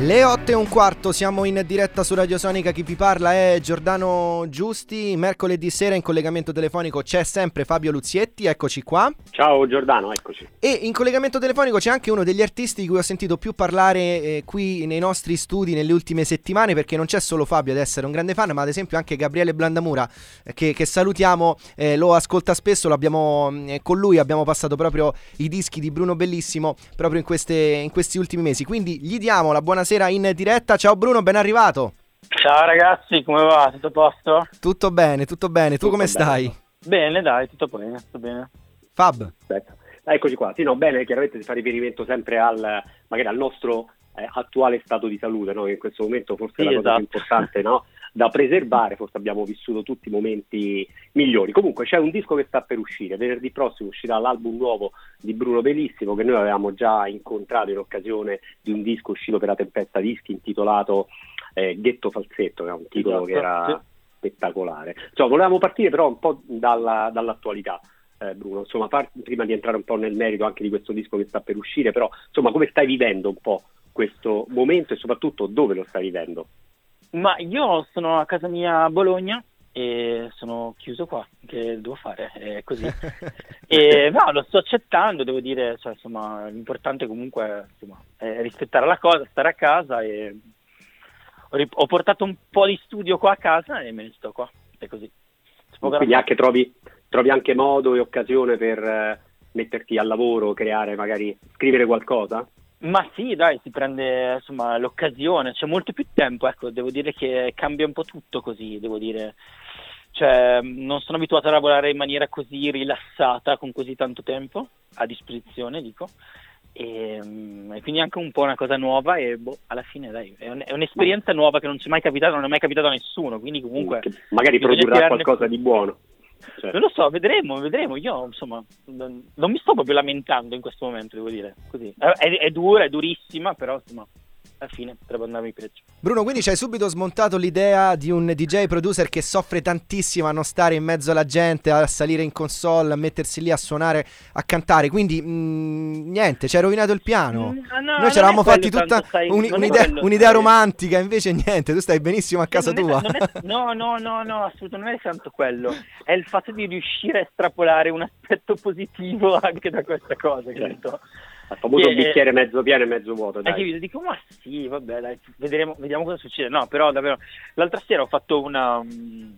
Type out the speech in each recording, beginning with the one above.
Le 8 e un quarto, siamo in diretta su Radio Sonica, chi vi parla è Giordano Giusti, mercoledì sera in collegamento telefonico c'è sempre Fabio Luzietti, eccoci qua. Ciao Giordano, eccoci. E in collegamento telefonico c'è anche uno degli artisti di cui ho sentito più parlare eh, qui nei nostri studi nelle ultime settimane, perché non c'è solo Fabio ad essere un grande fan, ma ad esempio anche Gabriele Blandamura, eh, che, che, salutiamo, eh, lo ascolta spesso, mm, eh, con lui abbiamo passato proprio i dischi di Bruno Bellissimo proprio in, queste, in questi ultimi mesi, quindi gli diamo la buona sera in diretta. Ciao Bruno, ben arrivato. Ciao ragazzi, come va? Tutto a posto? Tutto bene, tutto bene. Tu tutto come bene. stai? Bene, dai, tutto bene, tutto bene. Fab. Aspetta. Eccoci qua. Sì, no, bene, chiaramente si fa riferimento sempre al, magari al nostro eh, attuale stato di salute, no? in questo momento forse sì, è la cosa più esatto. importante, no? da preservare, forse abbiamo vissuto tutti i momenti migliori. Comunque c'è un disco che sta per uscire, venerdì prossimo uscirà l'album nuovo di Bruno Bellissimo che noi avevamo già incontrato in occasione di un disco uscito per la Tempesta Dischi intitolato eh, Ghetto Falsetto, che è un titolo esatto, che era sì. spettacolare. Cioè, volevamo partire però un po' dalla, dall'attualità. Eh, Bruno, insomma, par- prima di entrare un po' nel merito anche di questo disco che sta per uscire, però insomma, come stai vivendo un po' questo momento e soprattutto dove lo stai vivendo? Ma io sono a casa mia a Bologna e sono chiuso qua, che devo fare? È così. e no, lo sto accettando, devo dire, cioè, insomma, l'importante comunque insomma, è rispettare la cosa, stare a casa e ho, portato un po' di studio qua a casa e me ne sto qua, è così. Quindi anche trovi, trovi, anche modo e occasione per eh, metterti al lavoro, creare magari, scrivere qualcosa? Ma sì, dai, si prende insomma, l'occasione, c'è molto più tempo, ecco, devo dire che cambia un po' tutto così, devo dire. Cioè, non sono abituato a lavorare in maniera così rilassata con così tanto tempo a disposizione, dico. E, mm, e quindi anche un po' una cosa nuova e boh, alla fine dai, è, un, è, un'esperienza nuova che non ci è mai capitata, non è mai capitato a nessuno, quindi comunque... magari produrrà qualcosa di buono. Certo. Non lo so, vedremo, vedremo. Io insomma non, mi sto proprio lamentando in questo momento, devo dire. Così. È, è dura, è durissima, però insomma alla fine potrebbe andarmi peggio. Bruno, quindi ci hai subito smontato l'idea di un DJ producer che soffre tantissimo a non stare in mezzo alla gente, a salire in console, a mettersi lì a suonare, a cantare. Quindi mh, mm, niente, ci hai rovinato il piano. Mm, no, Noi ci eravamo fatti tutta sai, un, un'idea, quello, un'idea romantica, invece niente, tu stai benissimo a casa non tua. È, è, no, no, no, no, assolutamente non è tanto quello. È il fatto di riuscire a estrapolare un aspetto positivo anche da questa cosa, certo al famoso che, bicchiere mezzo pieno e mezzo vuoto. Dai. Io dico, ma sì, vabbè, dai, vedremo, vediamo cosa succede. No, però davvero, l'altra sera ho fatto una, um,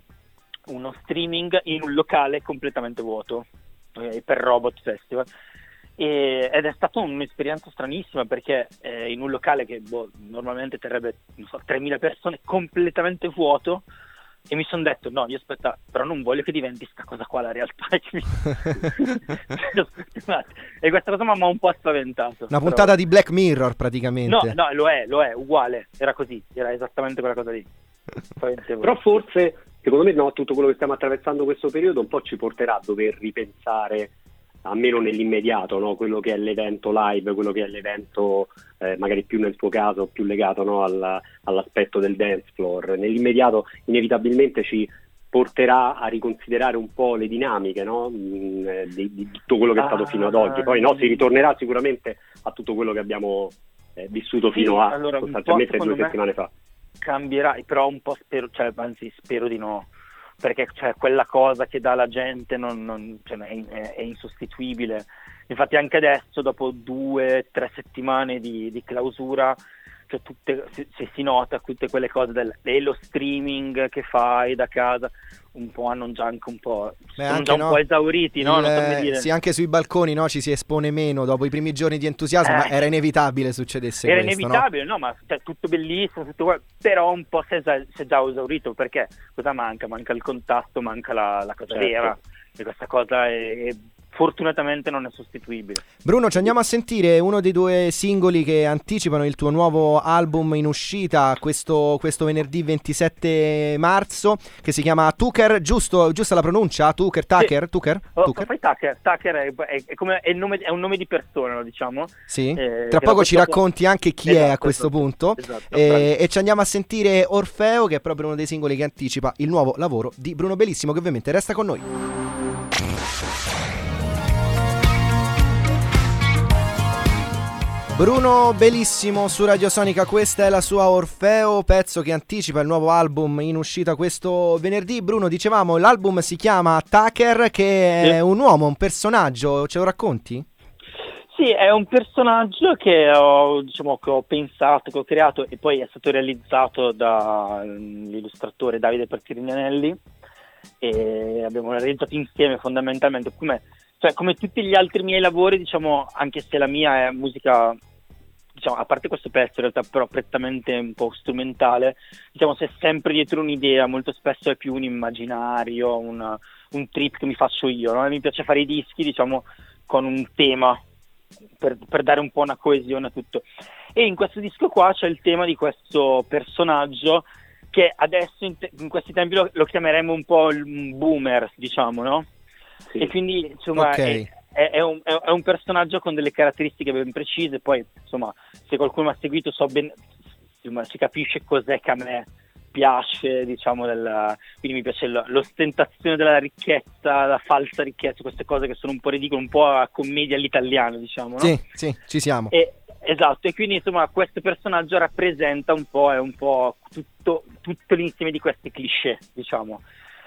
uno streaming in un locale completamente vuoto eh, per Robot Festival. E, ed è stata un'esperienza stranissima perché eh, in un locale che boh, normalmente terrebbe so, 3.000 persone completamente vuoto e mi sono detto no io aspetta però non voglio che diventi sta cosa qua la realtà. E questa cosa mi ha un po' spaventato una puntata però... di Black Mirror praticamente. No no lo è lo è uguale era così era esattamente quella cosa lì. Però forse secondo me no tutto quello che stiamo attraversando questo periodo un po' ci porterà a dover ripensare almeno nell'immediato, no? quello che è l'evento live, quello che è l'evento eh, magari più nel tuo caso, più legato no? Alla, all'aspetto del dance floor. Nell'immediato inevitabilmente ci porterà a riconsiderare un po' le dinamiche no? mm, eh, di, di, tutto quello che è stato ah, fino ad oggi. Poi no, si ritornerà sicuramente a tutto quello che abbiamo eh, vissuto sì, fino a allora, sostanzialmente due settimane fa. Cambierà, però un po' spero, cioè, anzi spero di no perché cioè, quella cosa che dà la gente non, non, cioè, è, è, insostituibile. Infatti anche adesso, dopo due, tre settimane di, di clausura, cioè tutte, se, se, si nota tutte quelle cose del, dello streaming che fai da casa, un po' hanno già anche un po', Beh, sono già un no, po' esauriti, no? Il, sì, anche sui balconi no, ci si espone meno dopo i primi giorni di entusiasmo, eh, ma era inevitabile succedesse era questo, inevitabile, no? ma cioè, tutto bellissimo, tutto, però un po' si è, già, si è, già, esaurito, perché cosa manca? Manca il contatto, manca la, la cosa certo. vera, e questa cosa è, è fortunatamente non è sostituibile. Bruno, ci andiamo a sentire uno dei due singoli che anticipano il tuo nuovo album in uscita questo, questo venerdì 27 marzo, che si chiama Tucker, giusto, giusta la pronuncia? Tucker, Tucker? Sì. Tucker? Oh, Tucker? Fai Tucker, Tucker è, è, è, come, è, nome, è, un nome di persona, lo diciamo. Sì, eh, tra poco ci racconti anche chi esatto, è a questo esatto, punto. Esatto, eh, e ci andiamo a sentire Orfeo, che è proprio uno dei singoli che anticipa il nuovo lavoro di Bruno Bellissimo, che ovviamente resta con noi. Bruno Bellissimo su Radio Sonica, questa è la sua Orfeo, pezzo che anticipa il nuovo album in uscita questo venerdì. Bruno, dicevamo, l'album si chiama Tucker, che è un uomo, un personaggio, ce lo racconti? Sì, è un personaggio che ho, diciamo, che ho pensato, che ho creato e poi è stato realizzato dall'illustratore Davide Pertirignanelli e abbiamo realizzato insieme fondamentalmente come, cioè, come tutti gli altri miei lavori, diciamo, anche se la mia è musica diciamo, a parte questo pezzo in realtà però prettamente un po' strumentale, diciamo se è sempre dietro un'idea, molto spesso è più un immaginario, una, un trip che mi faccio io, no? mi piace fare i dischi diciamo con un tema per, per, dare un po' una coesione a tutto. E in questo disco qua c'è il tema di questo personaggio che adesso in, te- in questi tempi lo, lo, chiameremo un po' il boomer, diciamo, no? Sì. E quindi insomma okay. è, è, un, è, un, personaggio con delle caratteristiche ben precise, poi insomma se qualcuno mi ha seguito so ben, si capisce cos'è che a me piace, diciamo, della, quindi mi piace l'ostentazione della ricchezza, la falsa ricchezza, queste cose che sono un po' ridicole, un po' a commedia all'italiano, diciamo. No? Sì, sì, ci siamo. E, esatto, e quindi insomma questo personaggio rappresenta un po', è un po' tutto, tutto l'insieme di questi cliché, diciamo.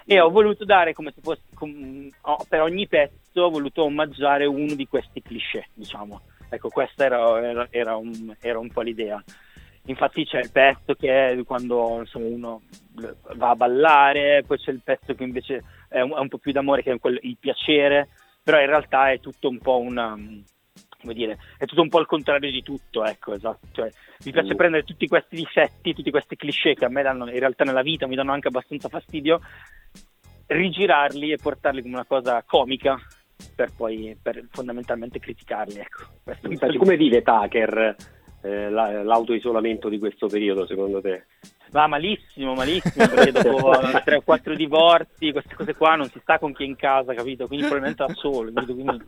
E ho voluto dare come se fosse, com, oh, per ogni pezzo, ho voluto omaggiare uno di questi cliché, diciamo. Ecco, questa era, era, era, un, era un po' l'idea. Infatti c'è il pezzo che è quando insomma, uno va a ballare, poi c'è il pezzo che invece è un, è un po' più d'amore, che è quello, il piacere, però in realtà è tutto un po' una, come dire, è tutto un po' il contrario di tutto, ecco, esatto. Cioè, mi piace mm. prendere tutti questi difetti, tutti questi cliché che a me danno, in realtà nella vita mi danno anche abbastanza fastidio, rigirarli e portarli come una cosa comica per poi per fondamentalmente criticarli, ecco. come vive Tucker eh, l'autoisolamento di questo periodo secondo te? Va malissimo, malissimo, perché dopo 3 o 4 divorzi, queste cose qua, non si sta con chi è in casa, capito? Quindi probabilmente da solo, capito? Quindi,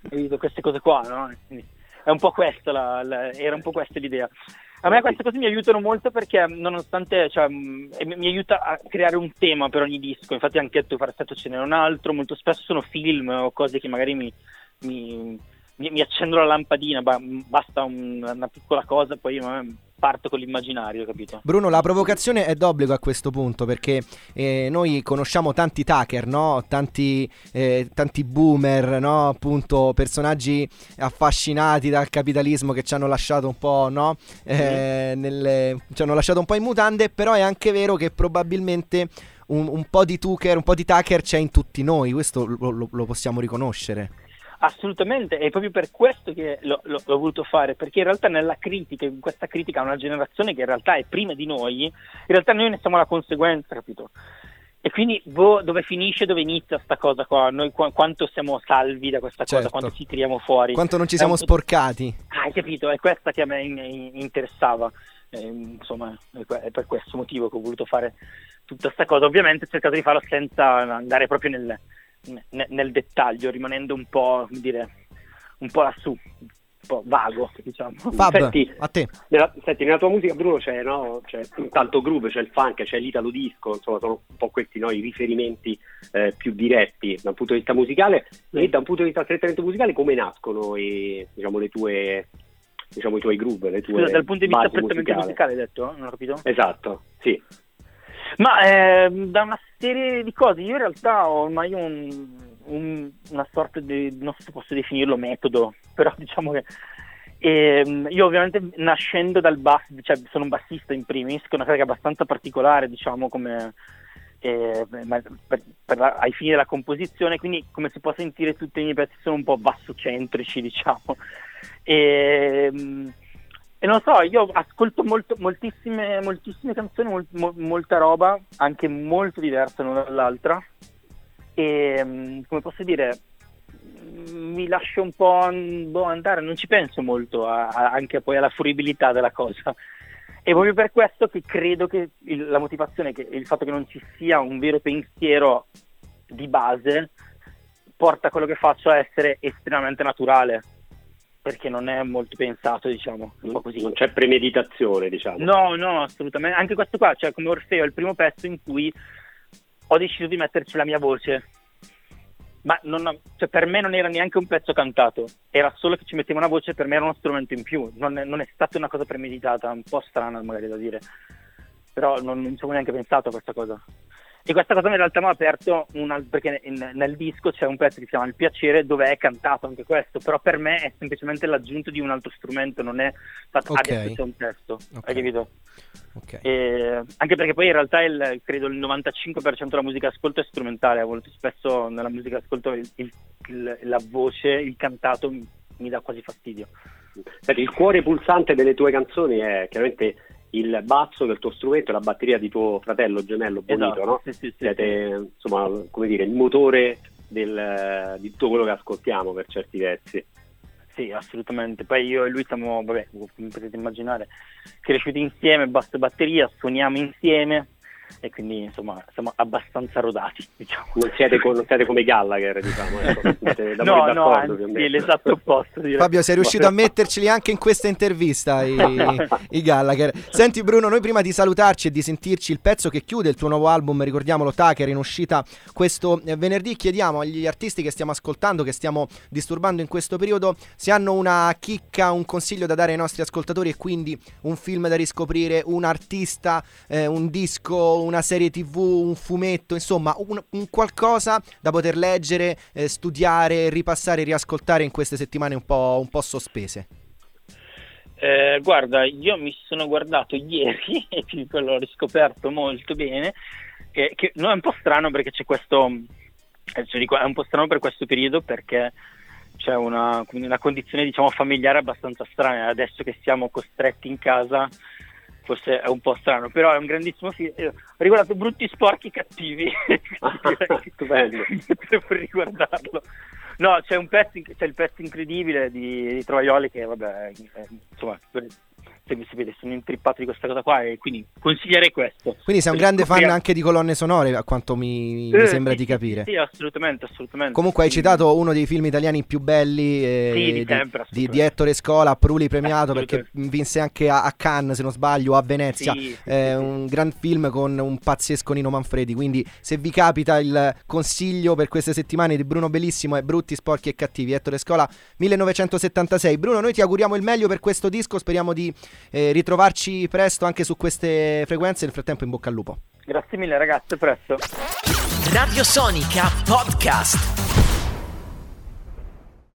capito? Queste cose qua, no? Quindi, è un po' questa, la, la, era un po' questa l'idea. A me queste cose mi aiutano molto perché nonostante, cioè, mi aiuta a creare un tema per ogni disco, infatti anche tu Farsetto ce n'è un altro, molto spesso sono film o cose che magari mi, mi mi, mi accendo la lampadina, basta un, una piccola cosa, poi parto con l'immaginario, capito? Bruno, la provocazione è d'obbligo a questo punto perché eh, noi conosciamo tanti taker, no? tanti, eh, tanti, boomer, no? appunto personaggi affascinati dal capitalismo che ci hanno lasciato un po', no? eh, mm-hmm. nelle, ci hanno lasciato un po' in mutande, però è anche vero che probabilmente un, un po' di tucker, un po' di taker c'è in tutti noi, questo lo, lo, lo possiamo riconoscere. Assolutamente, è proprio per questo che l'ho, l'ho, l'ho, voluto fare, perché in realtà nella critica, in questa critica a una generazione che in realtà è prima di noi, in realtà noi ne siamo la conseguenza, capito? E quindi boh, dove finisce, dove inizia questa cosa qua? Noi qu- quanto siamo salvi da questa certo. cosa, quanto ci tiriamo fuori? Quanto non ci siamo un... sporcati? Hai capito, è questa che a me interessava. Eh, insomma, è per questo motivo che ho voluto fare tutta questa cosa. Ovviamente ho cercato di farlo senza andare proprio nel, nel, nel dettaglio, rimanendo un po', come dire, un po' lassù, un po' vago, diciamo. Fab, senti, a te. Nella, senti, nella tua musica, Bruno, c'è, no, c'è tanto groove, c'è il funk, c'è l'italo disco, insomma, sono un po' questi no, i riferimenti eh, più diretti da un punto di vista musicale. Mm. E da un punto di vista strettamente musicale, come nascono i, diciamo, le tue diciamo i tuoi groove, le tue Scusa, dal punto di vista prettamente musicale, hai detto? Non ho capito? Esatto, sì. Ma eh, da una serie di cose, io in realtà ho ormai un, un, una sorta di, non so se posso definirlo metodo, però diciamo che eh, io ovviamente nascendo dal basso, cioè sono un bassista in primis, che è una cosa abbastanza particolare, diciamo, come, eh, per, per la, ai fini della composizione, quindi come si può sentire tutti i miei pezzi sono un po' bassocentrici, diciamo. E, e non so, io ascolto molto, moltissime, moltissime canzoni, mol, mo, molta roba, anche molto diversa l'una dall'altra. E mm, come posso dire, mi lascio un po' boh, andare, non ci penso molto a, a, anche poi alla fruibilità della cosa. E proprio per questo che credo che il, la motivazione, che il fatto che non ci sia un vero pensiero di base, porta quello che faccio a essere estremamente naturale perché non è molto pensato, diciamo, un po' così. Non c'è premeditazione, diciamo. No, no, assolutamente. Anche questo qua, cioè come Orfeo, è il primo pezzo in cui ho deciso di metterci la mia voce. ma non, cioè, per me non era neanche un pezzo cantato, era solo che ci metteva una voce, per me era uno strumento in più, non è, non è stata una cosa premeditata, un po' strana magari da dire, però non, non ci avevo neanche pensato a questa cosa. E questa cosa in realtà mi ha aperto una, perché in, nel disco c'è un pezzo che si chiama Il piacere dove è cantato anche questo, però per me è semplicemente l'aggiunto di un altro strumento, non è fatto okay. adesso c'è un testo, okay. hai capito? Okay. E, anche perché poi in realtà il, credo il 95% della musica ascolto è strumentale, a volte spesso nella musica ascolto il, il, la voce, il cantato mi, mi dà quasi fastidio. Il cuore pulsante delle tue canzoni è chiaramente il basso il tuo strumento e la batteria di tuo fratello gemello Bonito, esatto, no? Sì, sì, sì, Siete, insomma, come dire, il motore del, di tutto quello che ascoltiamo per certi versi. Sì, assolutamente. Poi io e lui siamo, vabbè, come potete immaginare, cresciuti insieme, basso e batteria, suoniamo insieme e quindi insomma siamo abbastanza rodati diciamo. non, siete, con, non siete come Gallagher diciamo ecco, no no anzi, l'esatto opposto direi. Fabio sei riuscito a metterceli anche in questa intervista i, i, Gallagher senti Bruno noi prima di salutarci e di sentirci il pezzo che chiude il tuo nuovo album ricordiamolo Tucker in uscita questo venerdì chiediamo agli artisti che stiamo ascoltando che stiamo disturbando in questo periodo se hanno una chicca un consiglio da dare ai nostri ascoltatori e quindi un film da riscoprire un artista eh, un disco una serie tv, un fumetto, insomma un, un qualcosa da poter leggere, eh, studiare, ripassare, riascoltare in queste settimane un po', un po sospese? Eh, guarda, io mi sono guardato ieri e l'ho riscoperto molto bene, eh, che non è un po' strano perché c'è questo, cioè è un po' strano per questo periodo perché c'è una, una condizione diciamo familiare abbastanza strana, adesso che siamo costretti in casa forse è un po' strano, però è un grandissimo film. Ho riguardato Brutti, Sporchi, Cattivi. Stupendo. Devo riguardarlo. No, c'è, un pezzo, c'è il pezzo incredibile di, di Troioli che, vabbè, insomma, se sapete, sono intrippato di questa cosa qua e quindi consiglierei questo. Quindi sei un grande fan anche di colonne sonore, a quanto mi, mi eh, sembra sì, di capire. Sì, sì, assolutamente, assolutamente. Comunque hai citato uno dei film italiani più belli eh, sì, di, sempre, di, di, Ettore Scola, Pruli premiato perché vinse anche a, a, Cannes, se non sbaglio, a Venezia. Sì, eh, un gran film con un pazzesco Nino Manfredi, quindi se vi capita il consiglio per queste settimane di Bruno Bellissimo è Brutti, Sporchi e Cattivi, Ettore Scola 1976. Bruno, noi ti auguriamo il meglio per questo disco, speriamo di eh, ritrovarci presto anche su queste frequenze. Nel frattempo, in bocca al lupo. Grazie mille, ragazzi. Presto. Radio Sonica Podcast.